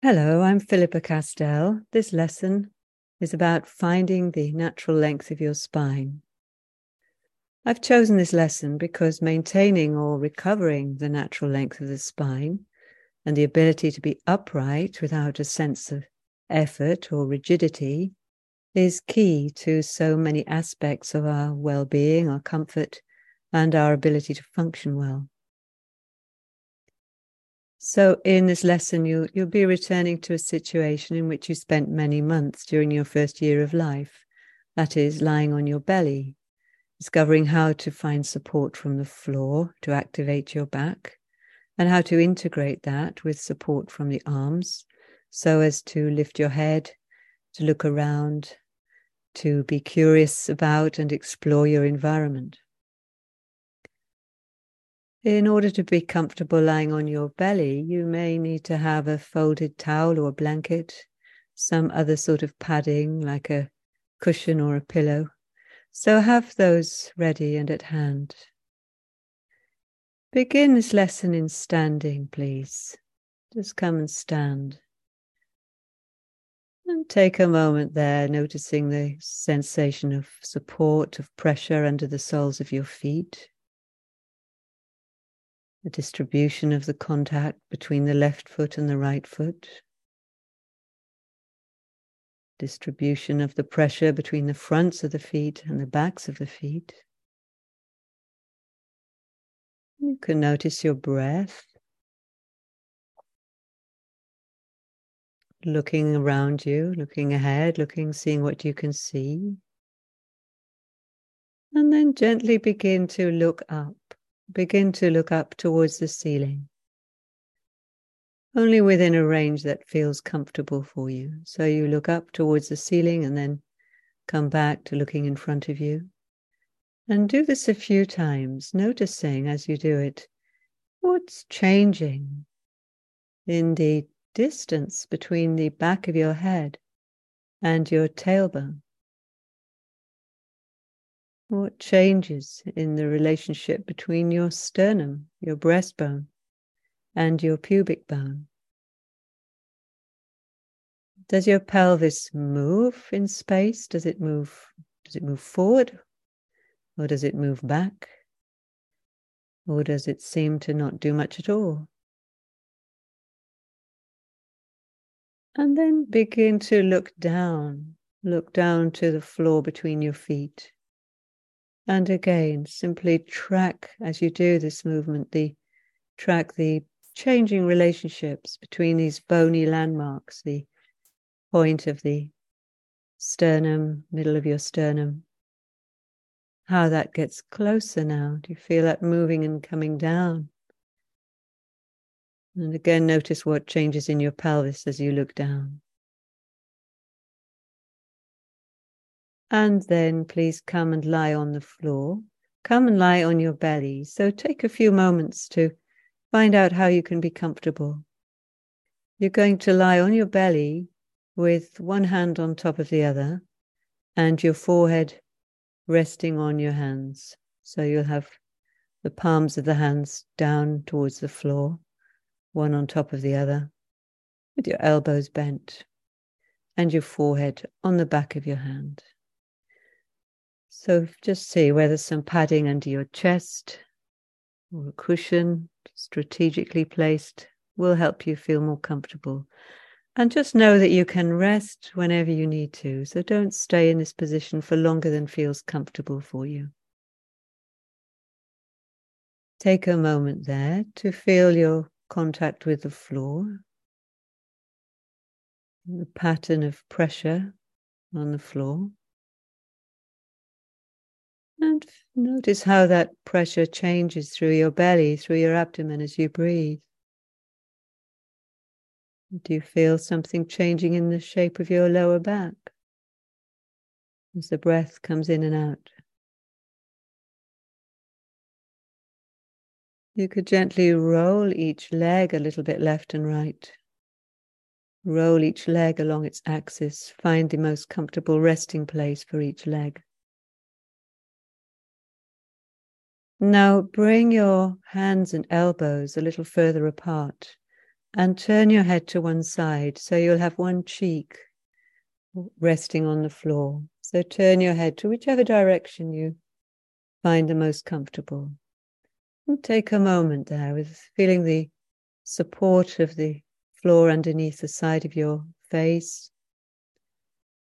Hello, I'm Philippa Castell. This lesson is about finding the natural length of your spine. I've chosen this lesson because maintaining or recovering the natural length of the spine and the ability to be upright without a sense of effort or rigidity is key to so many aspects of our well being, our comfort, and our ability to function well. So, in this lesson, you'll, you'll be returning to a situation in which you spent many months during your first year of life. That is, lying on your belly, discovering how to find support from the floor to activate your back, and how to integrate that with support from the arms so as to lift your head, to look around, to be curious about and explore your environment. In order to be comfortable lying on your belly, you may need to have a folded towel or blanket, some other sort of padding like a cushion or a pillow. So have those ready and at hand. Begin this lesson in standing, please. Just come and stand. And take a moment there, noticing the sensation of support, of pressure under the soles of your feet the distribution of the contact between the left foot and the right foot, distribution of the pressure between the fronts of the feet and the backs of the feet. You can notice your breath. Looking around you, looking ahead, looking, seeing what you can see. And then gently begin to look up begin to look up towards the ceiling, only within a range that feels comfortable for you. So you look up towards the ceiling and then come back to looking in front of you. And do this a few times, noticing as you do it what's changing in the distance between the back of your head and your tailbone. What changes in the relationship between your sternum, your breastbone, and your pubic bone? Does your pelvis move in space? Does it move? Does it move forward, or does it move back, or does it seem to not do much at all? And then begin to look down, look down to the floor between your feet. And again, simply track as you do this movement, the track the changing relationships between these bony landmarks, the point of the sternum, middle of your sternum. How that gets closer now. Do you feel that moving and coming down? And again, notice what changes in your pelvis as you look down. And then please come and lie on the floor. Come and lie on your belly. So take a few moments to find out how you can be comfortable. You're going to lie on your belly with one hand on top of the other and your forehead resting on your hands. So you'll have the palms of the hands down towards the floor, one on top of the other, with your elbows bent and your forehead on the back of your hand. So just see whether some padding under your chest or a cushion strategically placed will help you feel more comfortable. And just know that you can rest whenever you need to. So don't stay in this position for longer than feels comfortable for you. Take a moment there to feel your contact with the floor, the pattern of pressure on the floor. And notice how that pressure changes through your belly, through your abdomen as you breathe. Do you feel something changing in the shape of your lower back as the breath comes in and out? You could gently roll each leg a little bit left and right. Roll each leg along its axis. Find the most comfortable resting place for each leg. Now bring your hands and elbows a little further apart And turn your head to one side so you'll have one cheek resting on the floor. So turn your head to whichever direction you find the most comfortable. And take a moment there with feeling the support of the floor underneath the side of your face.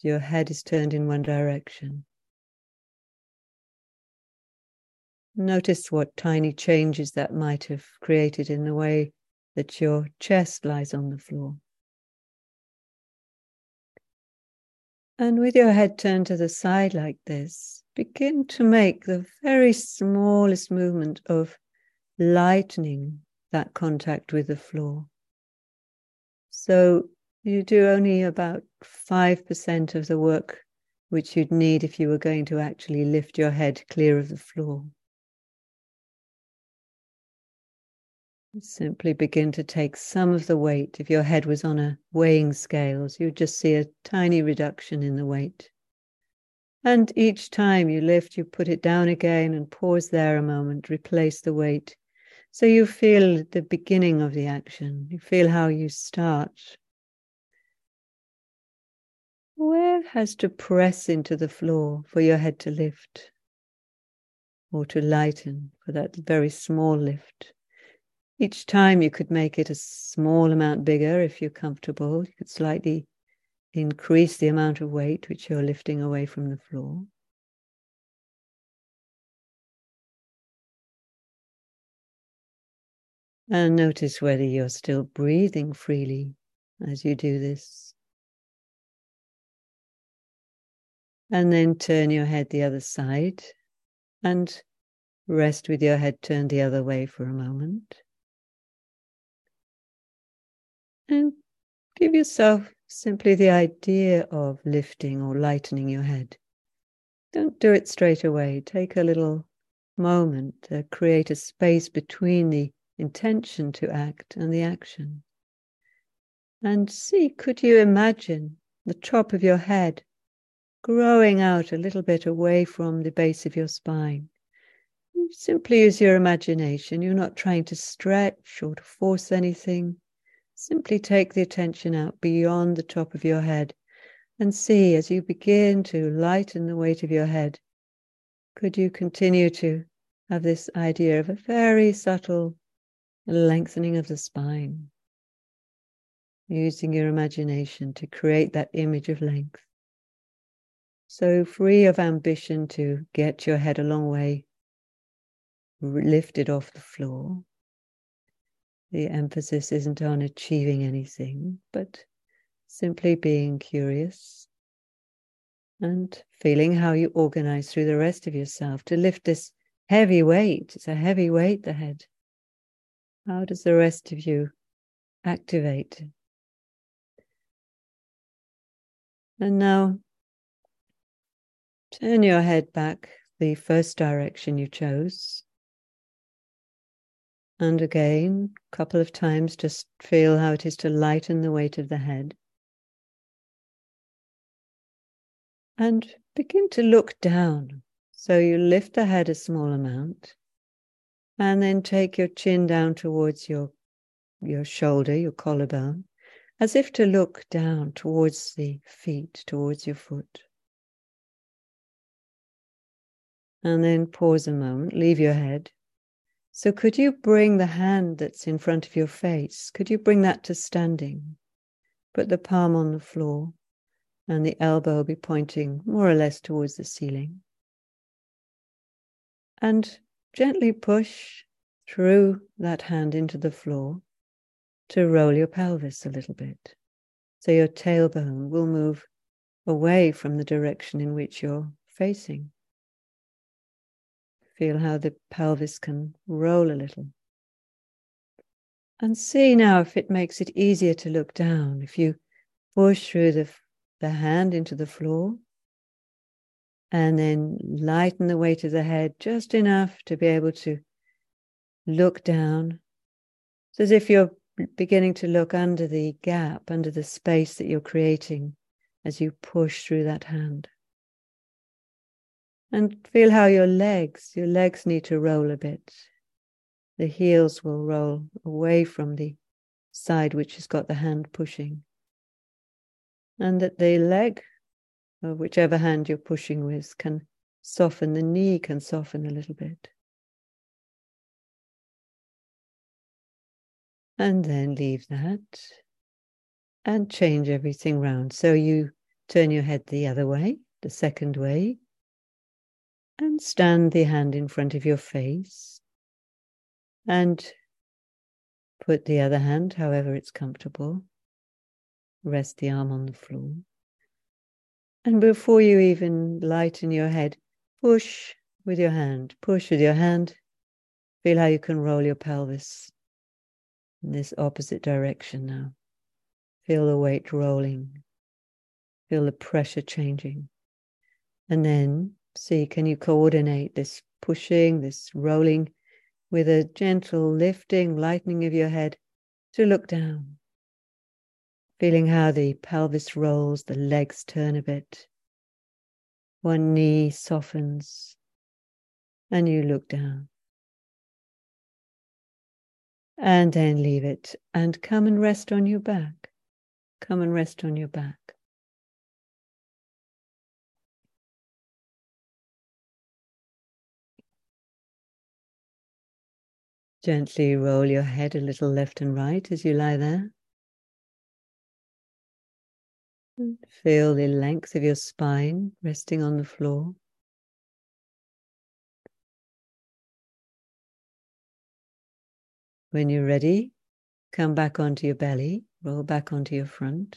Your head is turned in one direction. Notice what tiny changes that might have created in the way that your chest lies on the floor. And with your head turned to the side like this, begin to make the very smallest movement of lightening that contact with the floor. So you do only about 5% of the work which you'd need if you were going to actually lift your head clear of the floor. Simply begin to take some of the weight. If your head was on a weighing scales, you'd just see a tiny reduction in the weight. And each time you lift, you put it down again and pause there a moment, replace the weight. So you feel the beginning of the action. You feel how you start. Where has to press into the floor for your head to lift or to lighten for that very small lift? Each time you could make it a small amount bigger if you're comfortable. You could slightly increase the amount of weight which you're lifting away from the floor. And notice whether you're still breathing freely as you do this. And then turn your head the other side and rest with your head turned the other way for a moment. And give yourself simply the idea of lifting or lightening your head. Don't do it straight away. Take a little moment to create a space between the intention to act and the action. And see, could you imagine the top of your head growing out a little bit away from the base of your spine? Simply use your imagination. You're not trying to stretch or to force anything. Simply take the attention out beyond the top of your head and see as you begin to lighten the weight of your head, could you continue to have this idea of a very subtle lengthening of the spine, using your imagination to create that image of length. So free of ambition to get your head a long way lifted off the floor, the emphasis isn't on achieving anything, but simply being curious and feeling how you organize through the rest of yourself to lift this heavy weight. It's a heavy weight, the head. How does the rest of you activate? And now turn your head back the first direction you chose. And again, a couple of times, just feel how it is to lighten the weight of the head. And begin to look down. So you lift the head a small amount and then take your chin down towards your, your shoulder, your collarbone, as if to look down towards the feet, towards your foot. And then pause a moment, leave your head, so, could you bring the hand that's in front of your face, could you bring that to standing? Put the palm on the floor and the elbow be pointing more or less towards the ceiling. And gently push through that hand into the floor to roll your pelvis a little bit. So your tailbone will move away from the direction in which you're facing. Feel how the pelvis can roll a little. And see now if it makes it easier to look down. If you push through the, the hand into the floor and then lighten the weight of the head just enough to be able to look down. It's as if you're beginning to look under the gap, under the space that you're creating as you push through that hand. And feel how your legs, your legs need to roll a bit. The heels will roll away from the side which has got the hand pushing. And that the leg, or whichever hand you're pushing with, can soften, the knee can soften a little bit. And then leave that and change everything round. So you turn your head the other way, the second way, and stand the hand in front of your face and put the other hand however it's comfortable. Rest the arm on the floor. And before you even lighten your head, push with your hand, push with your hand. Feel how you can roll your pelvis in this opposite direction now. Feel the weight rolling. Feel the pressure changing. And then see can you coordinate this pushing, this rolling with a gentle lifting, lightening of your head to look down. Feeling how the pelvis rolls, the legs turn a bit. One knee softens, and you look down. And then leave it and come and rest on your back. Come and rest on your back. Gently roll your head a little left and right as you lie there. And feel the length of your spine resting on the floor. When you're ready, come back onto your belly Roll back onto your front.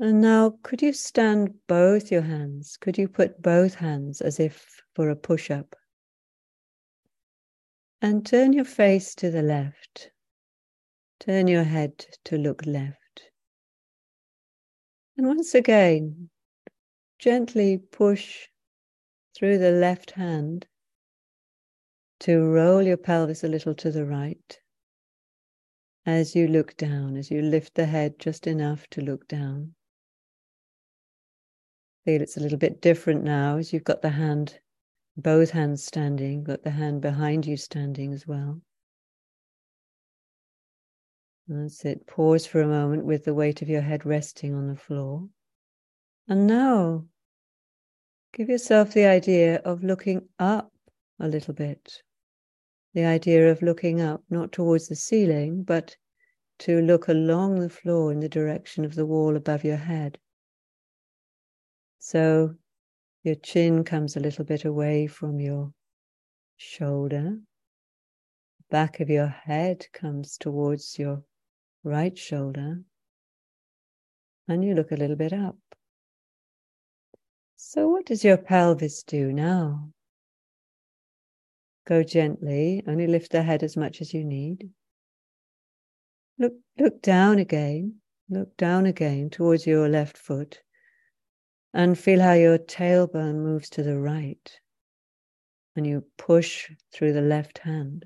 And now, could you stand both your hands? Could you put both hands as if for a push up? And turn your face to the left. Turn your head to look left. And once again, gently push through the left hand to roll your pelvis a little to the right as you look down, as you lift the head just enough to look down. Feel it's a little bit different now as you've got the hand, both hands standing, got the hand behind you standing as well. That's it. Pause for a moment with the weight of your head resting on the floor. And now give yourself the idea of looking up a little bit the idea of looking up, not towards the ceiling, but to look along the floor in the direction of the wall above your head. So your chin comes a little bit away from your shoulder. Back of your head comes towards your right shoulder. And you look a little bit up. So, what does your pelvis do now? Go gently, only lift the head as much as you need. Look, look down again, look down again towards your left foot and feel how your tailbone moves to the right and you push through the left hand.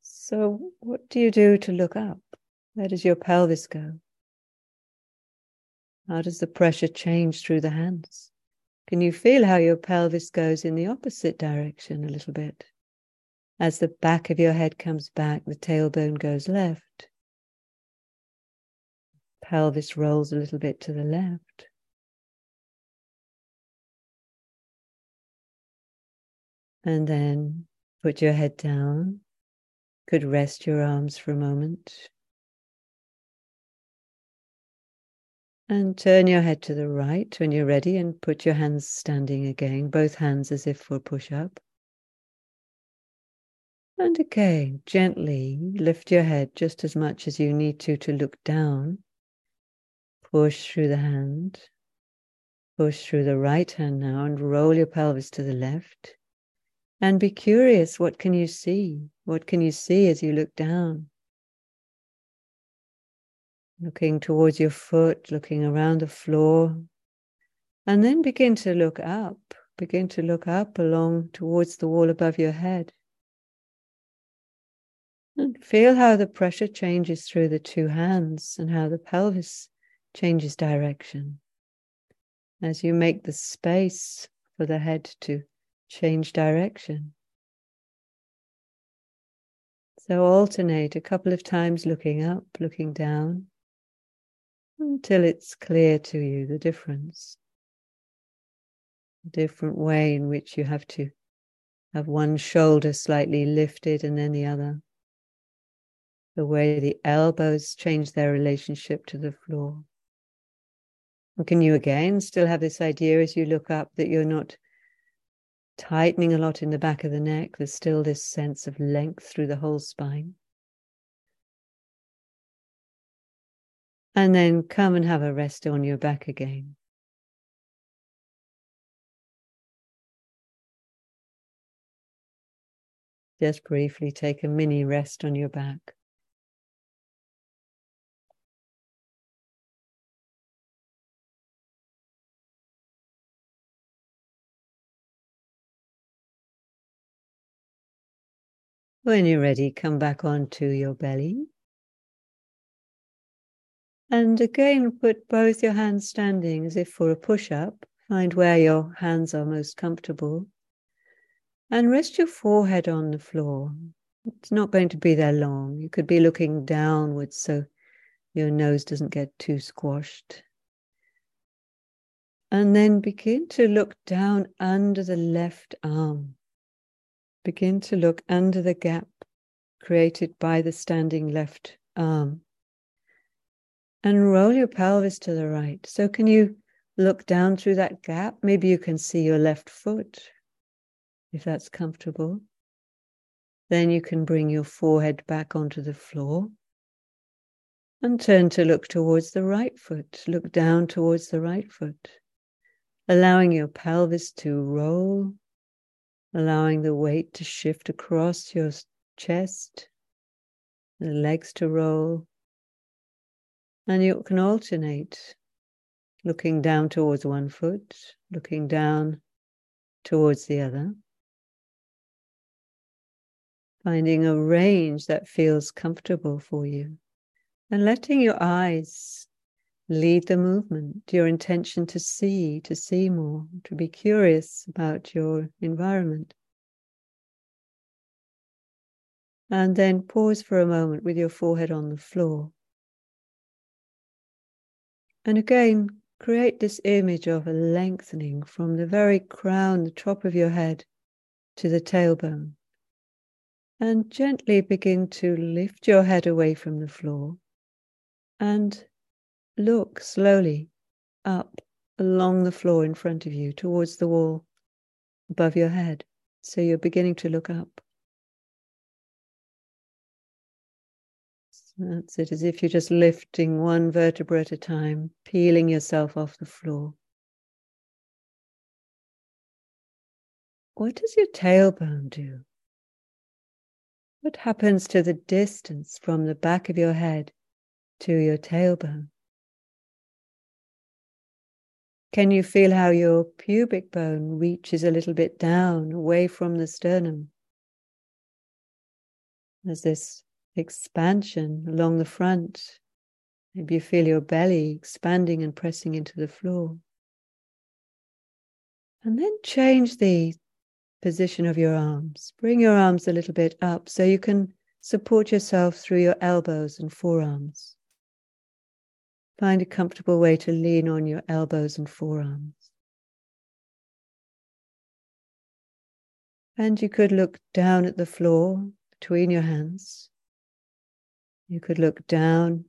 So, what do you do to look up? Where does your pelvis go? How does the pressure change through the hands? Can you feel how your pelvis goes in the opposite direction a little bit? As the back of your head comes back, the tailbone goes left. Pelvis rolls a little bit to the left. And then put your head down. Could rest your arms for a moment. And turn your head to the right when you're ready and put your hands standing again, both hands as if for push up. And again, gently lift your head just as much as you need to to look down. Push through the hand. Push through the right hand now and roll your pelvis to the left. And be curious what can you see? What can you see as you look down? looking towards your foot, looking around the floor, and then begin to look up. Begin to look up along towards the wall above your head. And feel how the pressure changes through the two hands and how the pelvis changes direction as you make the space for the head to change direction. So alternate a couple of times looking up, looking down, until it's clear to you the difference. A different way in which you have to have one shoulder slightly lifted and then the other. The way the elbows change their relationship to the floor. Can you again still have this idea as you look up that you're not tightening a lot in the back of the neck? There's still this sense of length through the whole spine. And then come and have a rest on your back again. Just briefly take a mini rest on your back. When you're ready, come back onto your belly. And again, put both your hands standing as if for a push up. Find where your hands are most comfortable. And rest your forehead on the floor. It's not going to be there long. You could be looking downwards so your nose doesn't get too squashed. And then begin to look down under the left arm. Begin to look under the gap created by the standing left arm. And roll your pelvis to the right. So, can you look down through that gap? Maybe you can see your left foot, if that's comfortable. Then you can bring your forehead back onto the floor and turn to look towards the right foot. Look down towards the right foot, allowing your pelvis to roll allowing the weight to shift across your chest, the legs to roll. And you can alternate looking down towards one foot, looking down towards the other. Finding a range that feels comfortable for you and letting your eyes lead the movement, your intention to see, to see more, to be curious about your environment. And then pause for a moment with your forehead on the floor. And again, create this image of a lengthening from the very crown, the top of your head, to the tailbone. And gently begin to lift your head away from the floor and Look slowly up along the floor in front of you towards the wall above your head. So you're beginning to look up. That's it, as if you're just lifting one vertebra at a time, peeling yourself off the floor. What does your tailbone do? What happens to the distance from the back of your head to your tailbone? Can you feel how your pubic bone reaches a little bit down away from the sternum? There's this expansion along the front. Maybe you feel your belly expanding and pressing into the floor. And then change the position of your arms. Bring your arms a little bit up so you can support yourself through your elbows and forearms. Find a comfortable way to lean on your elbows and forearms. And you could look down at the floor between your hands. You could look down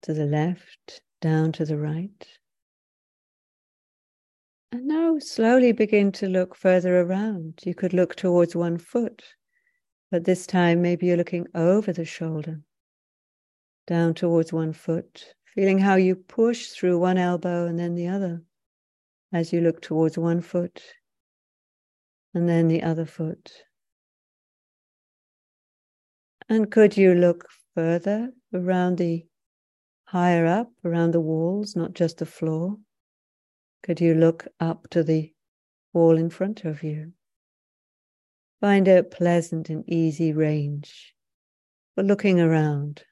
to the left, down to the right. And now slowly begin to look further around. You could look towards one foot, but this time maybe you're looking over the shoulder down towards one foot, feeling how you push through one elbow and then the other as you look towards one foot and then the other foot. And could you look further around the higher up, around the walls, not just the floor? Could you look up to the wall in front of you? Find a pleasant and easy range for looking around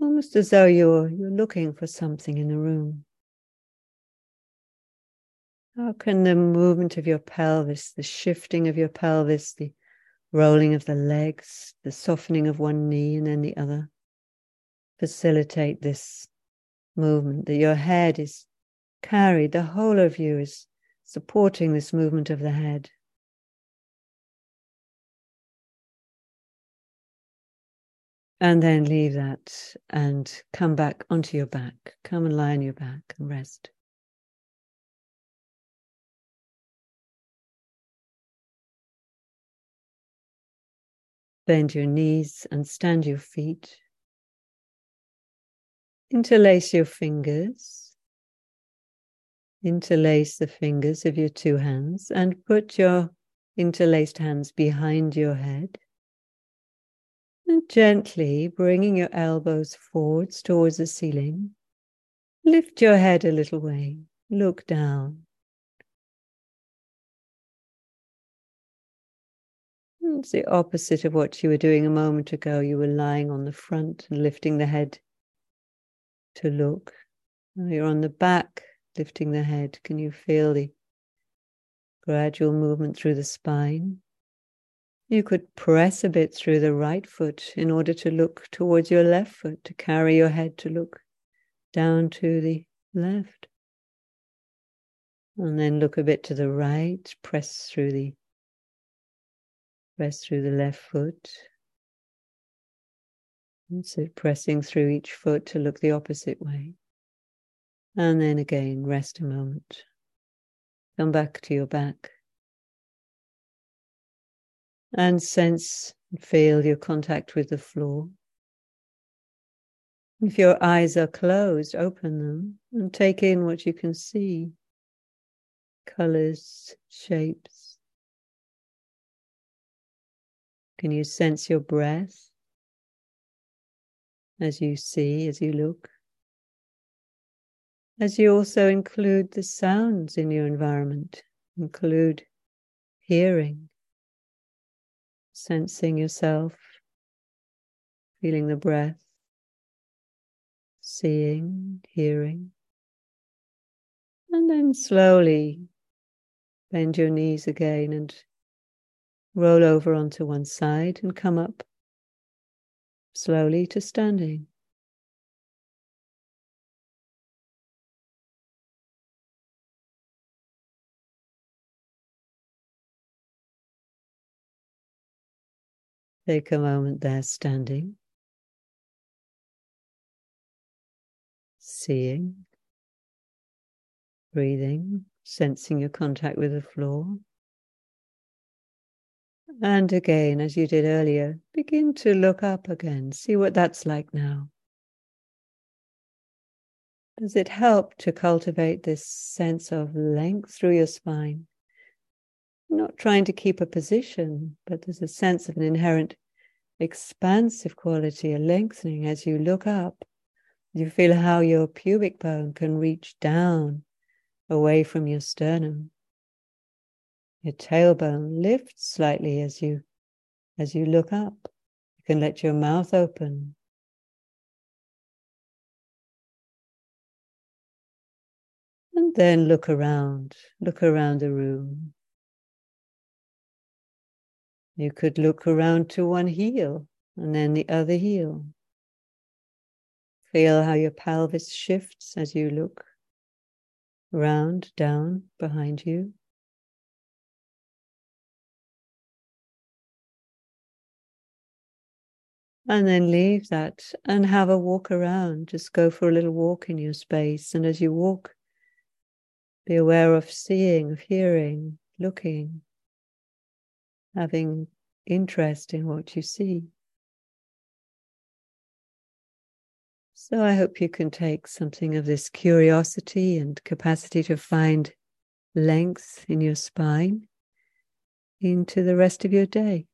almost as though you're, you're looking for something in the room. How can the movement of your pelvis, the shifting of your pelvis, the rolling of the legs, the softening of one knee and then the other, facilitate this movement? That your head is carried, the whole of you is supporting this movement of the head. And then leave that and come back onto your back. Come and lie on your back and rest. Bend your knees and stand your feet. Interlace your fingers. Interlace the fingers of your two hands and put your interlaced hands behind your head. And gently bringing your elbows forwards towards the ceiling, lift your head a little way, look down. It's the opposite of what you were doing a moment ago. You were lying on the front and lifting the head to look. Now you're on the back, lifting the head. Can you feel the gradual movement through the spine? You could press a bit through the right foot in order to look towards your left foot, to carry your head to look down to the left. And then look a bit to the right, press through the press through the left foot. And so pressing through each foot to look the opposite way. And then again, rest a moment. Come back to your back and sense and feel your contact with the floor. If your eyes are closed, open them and take in what you can see colors, shapes. Can you sense your breath as you see, as you look? As you also include the sounds in your environment, include hearing, sensing yourself, feeling the breath, seeing, hearing. And then slowly bend your knees again and roll over onto one side and come up slowly to standing. Take a moment there standing, seeing, breathing, sensing your contact with the floor. And again, as you did earlier, begin to look up again, see what that's like now. Does it help to cultivate this sense of length through your spine? Not trying to keep a position, but there's a sense of an inherent expansive quality, a lengthening as you look up. You feel how your pubic bone can reach down away from your sternum. Your tailbone lifts slightly as you as you look up. You can let your mouth open. And then look around, look around the room. You could look around to one heel and then the other heel. Feel how your pelvis shifts as you look round, down behind you. And then leave that and have a walk around. Just go for a little walk in your space. And as you walk, be aware of seeing, of hearing, looking having interest in what you see. So I hope you can take something of this curiosity and capacity to find length in your spine into the rest of your day.